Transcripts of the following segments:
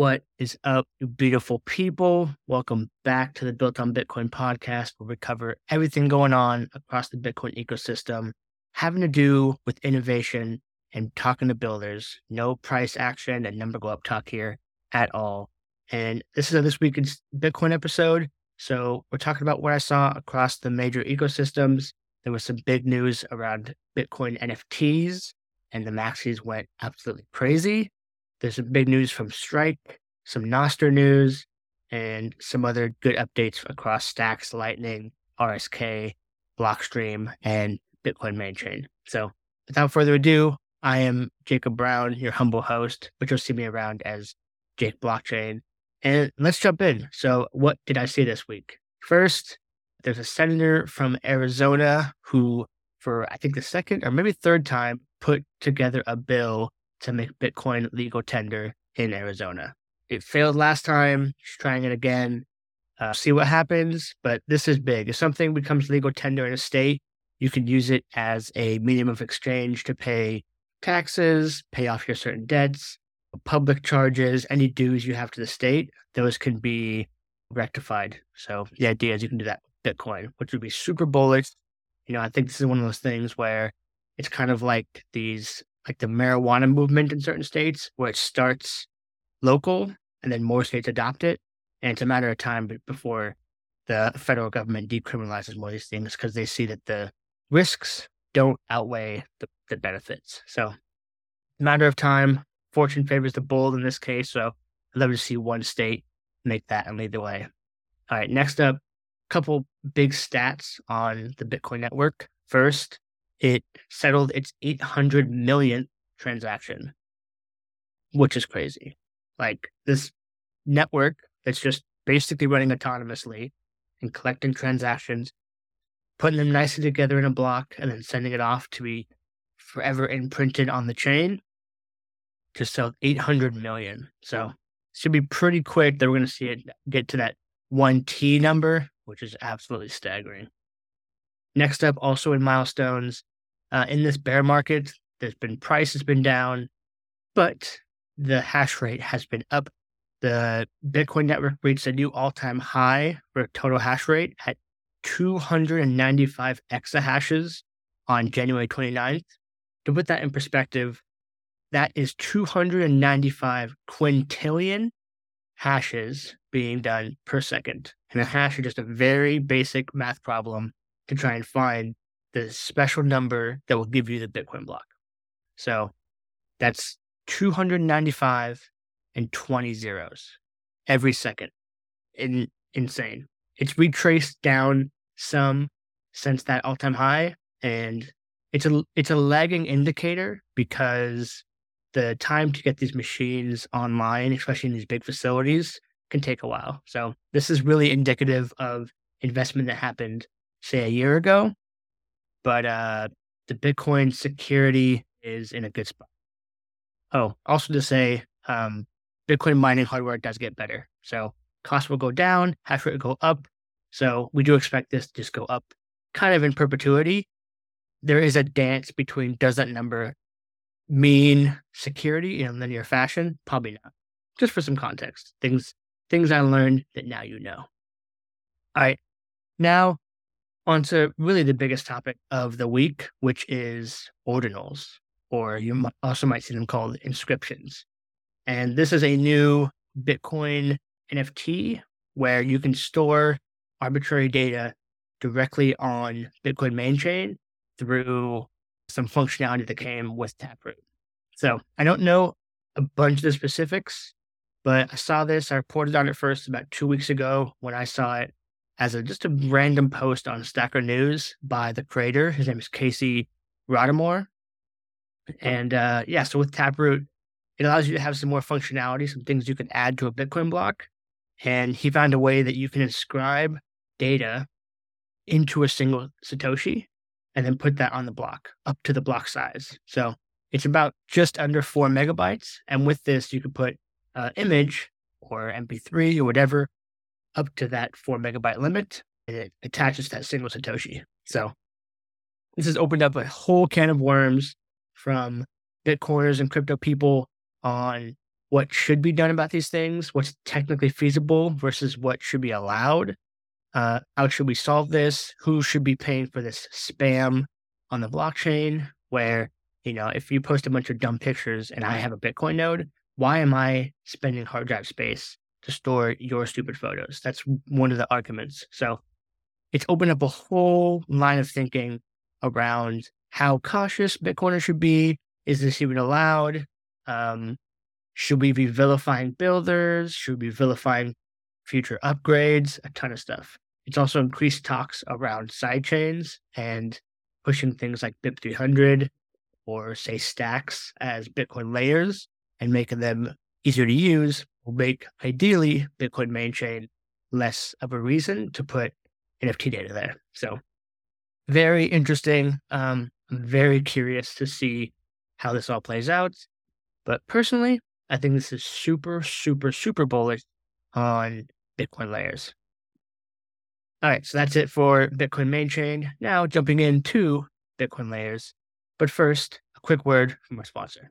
What is up, you beautiful people? Welcome back to the Built on Bitcoin podcast, where we cover everything going on across the Bitcoin ecosystem, having to do with innovation and talking to builders. No price action and number go up talk here at all. And this is a this week's Bitcoin episode. So we're talking about what I saw across the major ecosystems. There was some big news around Bitcoin NFTs, and the maxis went absolutely crazy. There's some big news from Strike, some Nostr news, and some other good updates across Stacks, Lightning, RSK, Blockstream, and Bitcoin main chain. So without further ado, I am Jacob Brown, your humble host, but you'll see me around as Jake Blockchain. And let's jump in. So, what did I see this week? First, there's a senator from Arizona who, for I think the second or maybe third time, put together a bill to make Bitcoin legal tender in Arizona. It failed last time. She's trying it again. Uh, see what happens. But this is big. If something becomes legal tender in a state, you can use it as a medium of exchange to pay taxes, pay off your certain debts, public charges, any dues you have to the state. Those can be rectified. So the idea is you can do that with Bitcoin, which would be super bullish. You know, I think this is one of those things where it's kind of like these like the marijuana movement in certain states where it starts local and then more states adopt it. And it's a matter of time before the federal government decriminalizes more of these things because they see that the risks don't outweigh the, the benefits. So, matter of time. Fortune favors the bold in this case. So, I'd love to see one state make that and lead the way. All right, next up, a couple big stats on the Bitcoin network. First, it settled its 800 millionth transaction, which is crazy. Like this network that's just basically running autonomously and collecting transactions, putting them nicely together in a block, and then sending it off to be forever imprinted on the chain. to sell 800 million. So should be pretty quick that we're going to see it get to that 1T number, which is absolutely staggering. Next up, also in milestones, uh, in this bear market, there's been price has been down, but the hash rate has been up. The Bitcoin network reached a new all-time high for total hash rate at 295 exahashes on January 29th. To put that in perspective, that is 295 quintillion hashes being done per second. And a hash is just a very basic math problem to try and find the special number that will give you the Bitcoin block. So that's 295 and 20 zeros every second. In, insane. It's retraced down some since that all-time high and it's a it's a lagging indicator because the time to get these machines online, especially in these big facilities, can take a while. So this is really indicative of investment that happened, say, a year ago, but uh, the Bitcoin security is in a good spot. Oh, also to say, um, Bitcoin mining hardware does get better. So cost will go down, hash rate will go up. So we do expect this to just go up kind of in perpetuity. There is a dance between does that number mean security in linear fashion? Probably not. Just for some context, things things I learned that now you know. All right. Now on to really the biggest topic of the week, which is ordinals, or you also might see them called inscriptions. And this is a new Bitcoin NFT where you can store arbitrary data directly on Bitcoin main chain through some functionality that came with Taproot. So I don't know a bunch of the specifics, but I saw this. I reported on it first about two weeks ago when I saw it as a just a random post on Stacker News by the creator. His name is Casey Rodarmor. And uh, yeah, so with Taproot, it allows you to have some more functionality, some things you can add to a Bitcoin block. And he found a way that you can inscribe data into a single Satoshi and then put that on the block up to the block size. So it's about just under four megabytes. And with this, you could put an image or MP3 or whatever up to that four megabyte limit and it attaches that single Satoshi. So this has opened up a whole can of worms from Bitcoiners and crypto people on what should be done about these things, what's technically feasible versus what should be allowed. Uh, how should we solve this? Who should be paying for this spam on the blockchain? Where, you know, if you post a bunch of dumb pictures and I have a Bitcoin node, why am I spending hard drive space to store your stupid photos? That's one of the arguments. So it's opened up a whole line of thinking around how cautious Bitcoiners should be. Is this even allowed? Um, should we be vilifying builders? Should we be vilifying future upgrades? A ton of stuff. It's also increased talks around sidechains and pushing things like BIP300 or say stacks as Bitcoin layers and making them easier to use will make ideally Bitcoin main chain less of a reason to put NFT data there. So very interesting. Um, I'm very curious to see how this all plays out. But personally, I think this is super, super, super bullish on Bitcoin layers. All right, so that's it for Bitcoin main chain. Now jumping into Bitcoin layers. But first, a quick word from our sponsor.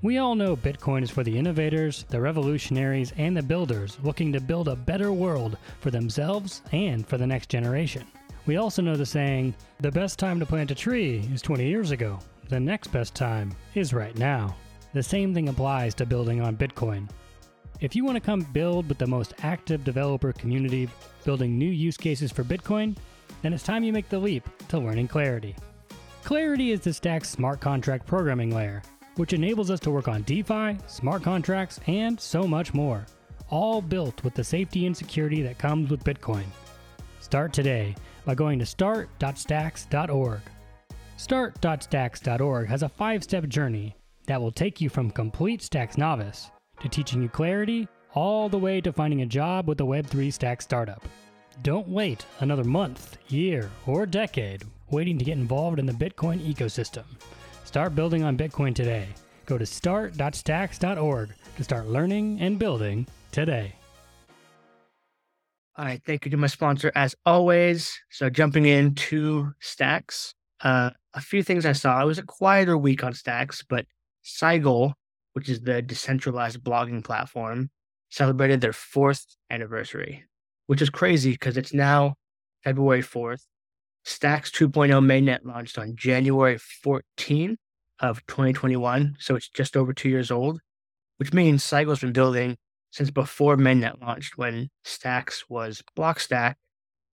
We all know Bitcoin is for the innovators, the revolutionaries, and the builders looking to build a better world for themselves and for the next generation. We also know the saying, the best time to plant a tree is 20 years ago, the next best time is right now. The same thing applies to building on Bitcoin. If you want to come build with the most active developer community building new use cases for Bitcoin, then it's time you make the leap to learning Clarity. Clarity is the Stack's smart contract programming layer, which enables us to work on DeFi, smart contracts, and so much more, all built with the safety and security that comes with Bitcoin. Start today by going to start.stacks.org. Start.stacks.org has a five step journey that will take you from complete Stacks novice to teaching you clarity all the way to finding a job with a Web3 Stack startup. Don't wait another month, year, or decade waiting to get involved in the Bitcoin ecosystem. Start building on Bitcoin today. Go to start.stacks.org to start learning and building today. All right, thank you to my sponsor as always. So jumping into Stacks, uh, a few things I saw. It was a quieter week on Stacks, but Sigle, which is the decentralized blogging platform, celebrated their fourth anniversary, which is crazy because it's now February 4th. Stacks 2.0 mainnet launched on January 14th of 2021, so it's just over two years old, which means Sigle's been building since before mainnet launched when Stacks was Blockstack.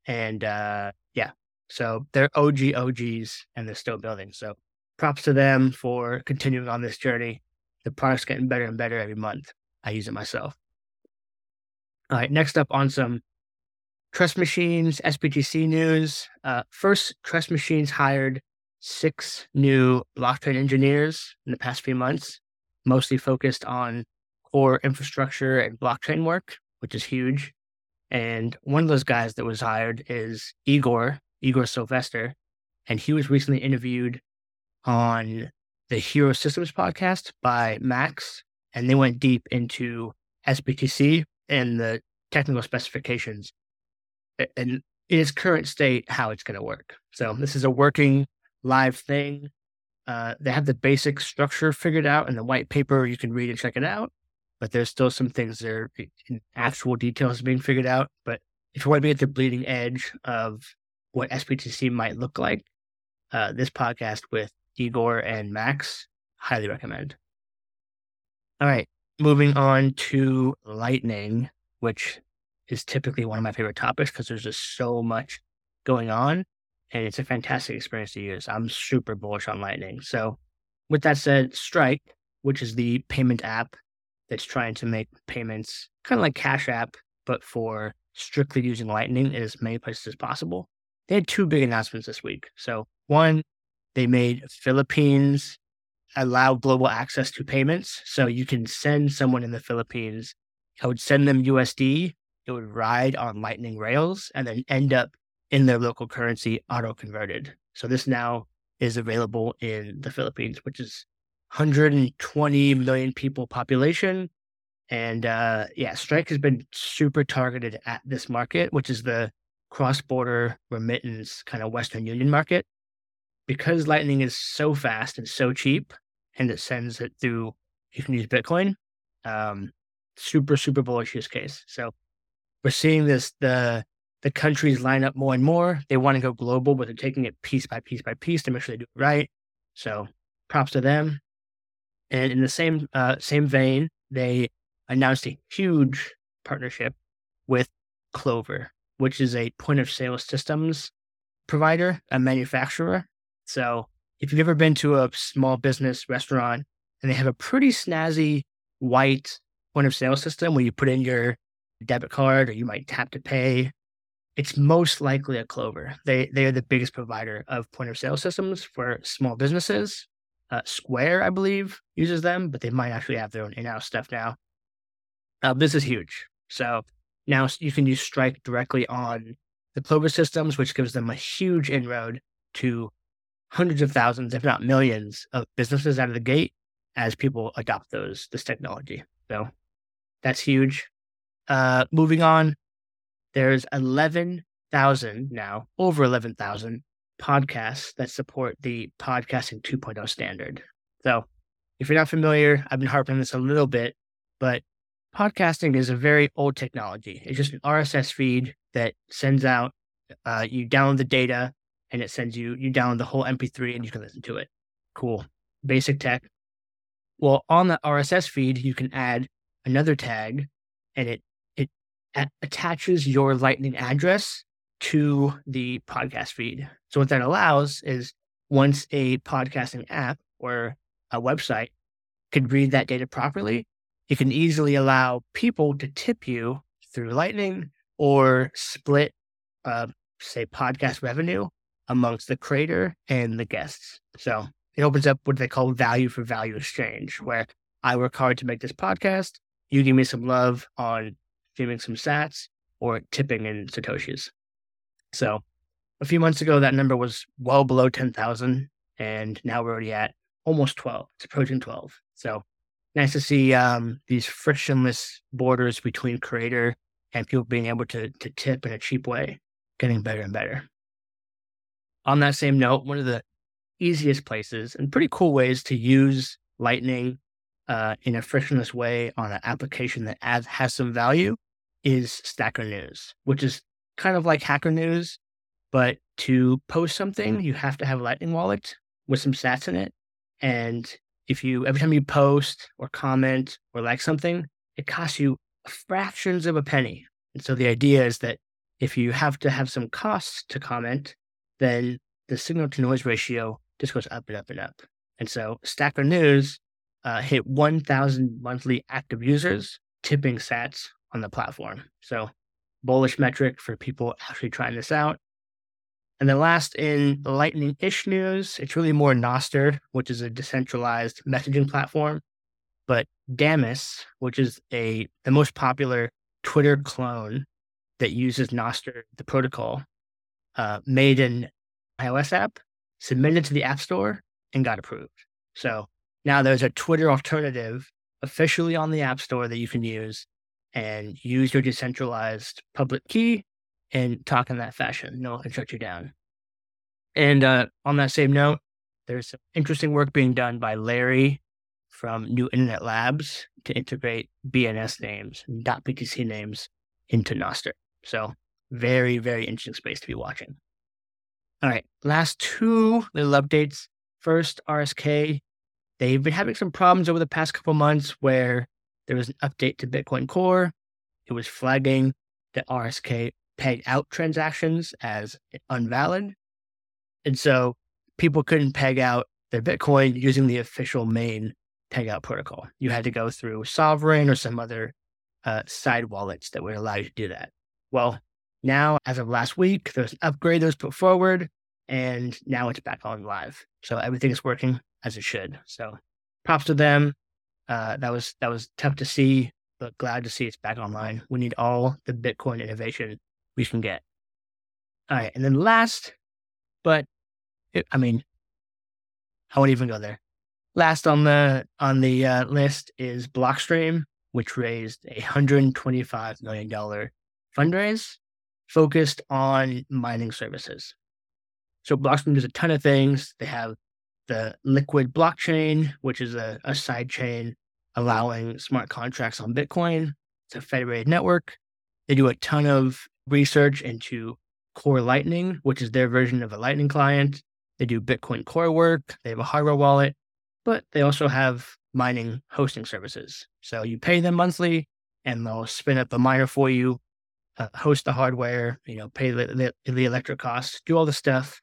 And uh, yeah, so they're OG OGs and they're still building. So props to them for continuing on this journey. The product's getting better and better every month. I use it myself. All right, next up on some Trust Machines SBTC news. Uh, first, Trust Machines hired six new blockchain engineers in the past few months, mostly focused on core infrastructure and blockchain work, which is huge. And one of those guys that was hired is Igor, Igor Sylvester. And he was recently interviewed on the Hiro Systems podcast by Max. And they went deep into SBTC and the technical specifications in its current state, how it's going to work. So this is a working live thing. Uh, they have the basic structure figured out in the white paper. You can read and check it out but there's still some things that are in actual details being figured out. But if you want to be at the bleeding edge of what SBTC might look like, uh, this podcast with Igor and Max, highly recommend. All right, moving on to Lightning, which is typically one of my favorite topics because there's just so much going on and it's a fantastic experience to use. I'm super bullish on Lightning. So, with that said, Strike, which is the payment app that's trying to make payments kind of like Cash App, but for strictly using Lightning in as many places as possible. They had two big announcements this week. So, one, they made Philippines allow global access to payments. So, you can send someone in the Philippines, I would send them USD, it would ride on Lightning rails and then end up in their local currency auto converted. So, this now is available in the Philippines, which is 120 million people population. And uh, yeah, Strike has been super targeted at this market, which is the cross border remittance kind of Western Union market. Because Lightning is so fast and so cheap, and it sends it through, you can use Bitcoin, Um, super, super bullish use case. So we're seeing this, the, the countries line up more and more. They want to go global, but they're taking it piece by piece by piece to make sure they do it right. So props to them. And in the same, uh, same vein, they announced a huge partnership with Clover, which is a point of sale systems provider, a manufacturer. So if you've ever been to a small business restaurant and they have a pretty snazzy white point of sale system where you put in your debit card or you might tap to pay, it's most likely a Clover. They they are the biggest provider of point of sale systems for small businesses. Uh, Square, I believe, uses them, but they might actually have their own in-house stuff now. Uh, this is huge. So now you can use Strike directly on the Clover systems, which gives them a huge inroad to hundreds of thousands, if not millions, of businesses out of the gate as people adopt those this technology. So that's huge. Uh, moving on, there's 11,000 now, over 11,000 podcasts that support the podcasting 2.0 standard. So if you're not familiar, I've been harping on this a little bit, but podcasting is a very old technology. It's just an RSS feed that sends out, uh, you download the data and it sends you, you download the whole MP3 and you can listen to it. Cool. Basic tech. Well, on the RSS feed, you can add another tag and it, attaches your lightning address to the podcast feed. So what that allows is once a podcasting app or a website can read that data properly, it can easily allow people to tip you through Lightning or split, uh, say, podcast revenue amongst the creator and the guests. So it opens up what they call value for value exchange, where I work hard to make this podcast. You give me some love on giving some sats or tipping in Satoshis. So a few months ago, that number was well below 10,000. And now we're already at almost 12. It's approaching 12. So nice to see um, these frictionless borders between creator and people being able to, to tip in a cheap way getting better and better. On that same note, one of the easiest places and pretty cool ways to use Lightning uh, in a frictionless way on an application that adds, has some value is Stacker News, which is kind of like Hacker News, but to post something, you have to have a Lightning wallet with some sats in it. And if you, every time you post or comment or like something, it costs you fractions of a penny. And so the idea is that if you have to have some costs to comment, then the signal to noise ratio just goes up and up and up. And so Stacker News uh, hit 1,000 monthly active users, tipping sats on the platform. So bullish metric for people actually trying this out. And then last in lightning ish news, it's really more Nostr, which is a decentralized messaging platform. But Damus, which is a the most popular Twitter clone that uses Nostr, the protocol, uh, made an iOS app, submitted to the App Store, and got approved. So now there's a Twitter alternative officially on the App Store that you can use and use your decentralized public key and talk in that fashion. No one can shut you down. And uh, on that same note, there's some interesting work being done by Larry from New Internet Labs to integrate BNS names, .btc names into Nostr. So very, very interesting space to be watching. All right, last two little updates. First, RSK. They've been having some problems over the past couple months where there was an update to Bitcoin Core. It was flagging that RSK pegged out transactions as invalid. And so people couldn't peg out their Bitcoin using the official main peg out protocol. You had to go through Sovryn or some other uh, side wallets that would allow you to do that. Well, now, as of last week, there's an upgrade that was put forward, and now it's back on live. So everything is working as it should. So props to them. Uh, that was that was tough to see, but glad to see it's back online. We need all the Bitcoin innovation we can get. All right, and then last, but it, I mean, I won't even go there. Last on the on the uh, list is Blockstream, which raised a hundred and twenty-five million dollar fundraise focused on mining services. So Blockstream does a ton of things. They have the liquid blockchain, which is a, a side chain allowing smart contracts on Bitcoin. It's a federated network. They do a ton of research into Core Lightning, which is their version of a Lightning client. They do Bitcoin Core work. They have a hardware wallet, but they also have mining hosting services. So you pay them monthly and they'll spin up a miner for you, uh, host the hardware, you know, pay the, the, the, electric costs, do all the stuff.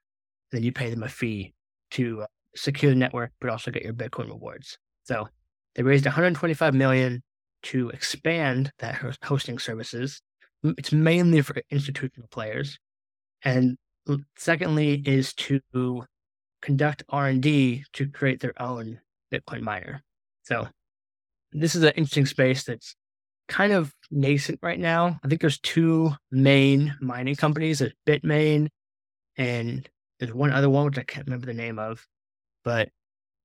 And Then you pay them a fee to uh, secure the network, but also get your Bitcoin rewards. So they raised 125 million to expand that hosting services. It's mainly for institutional players. And secondly is to conduct R&D to create their own Bitcoin miner. So this is an interesting space that's kind of nascent right now. I think there's two main mining companies. There's Bitmain and there's one other one which I can't remember the name of, but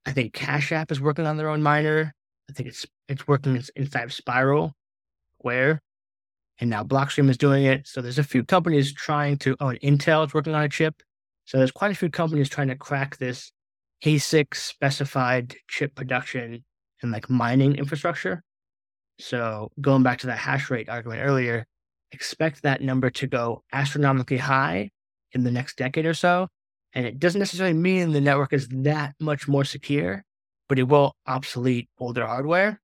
I think Cash App is working on their own miner. I think it's it's working inside Spiral, where, and now Blockstream is doing it. So there's a few companies trying to. Oh, Intel is working on a chip. So there's quite a few companies trying to crack this ASIC specified chip production and like mining infrastructure. So going back to that hash rate argument earlier, expect that number to go astronomically high in the next decade or so. And it doesn't necessarily mean the network is that much more secure, but it will obsolete older hardware.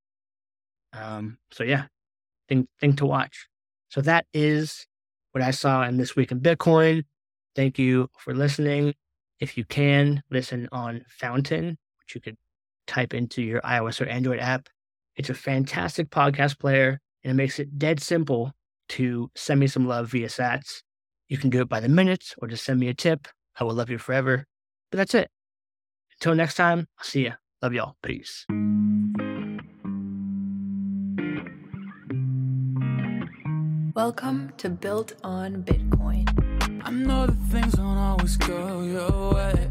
Um, so yeah, thing thing to watch. So that is what I saw in this week in Bitcoin. Thank you for listening. If you can listen on Fountain, which you could type into your iOS or Android app, it's a fantastic podcast player and it makes it dead simple to send me some love via sats. You can do it by the minutes or just send me a tip. I will love you forever. But that's it. Until next time, I'll see ya. Love y'all. Peace. Welcome to Built on Bitcoin. I know that things don't always go your way,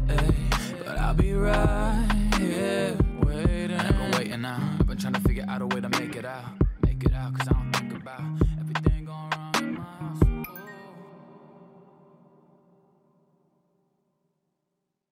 but I'll be right here waiting. I've been waiting now. I've been trying to figure out a way to make it out. Make it out, cause I don't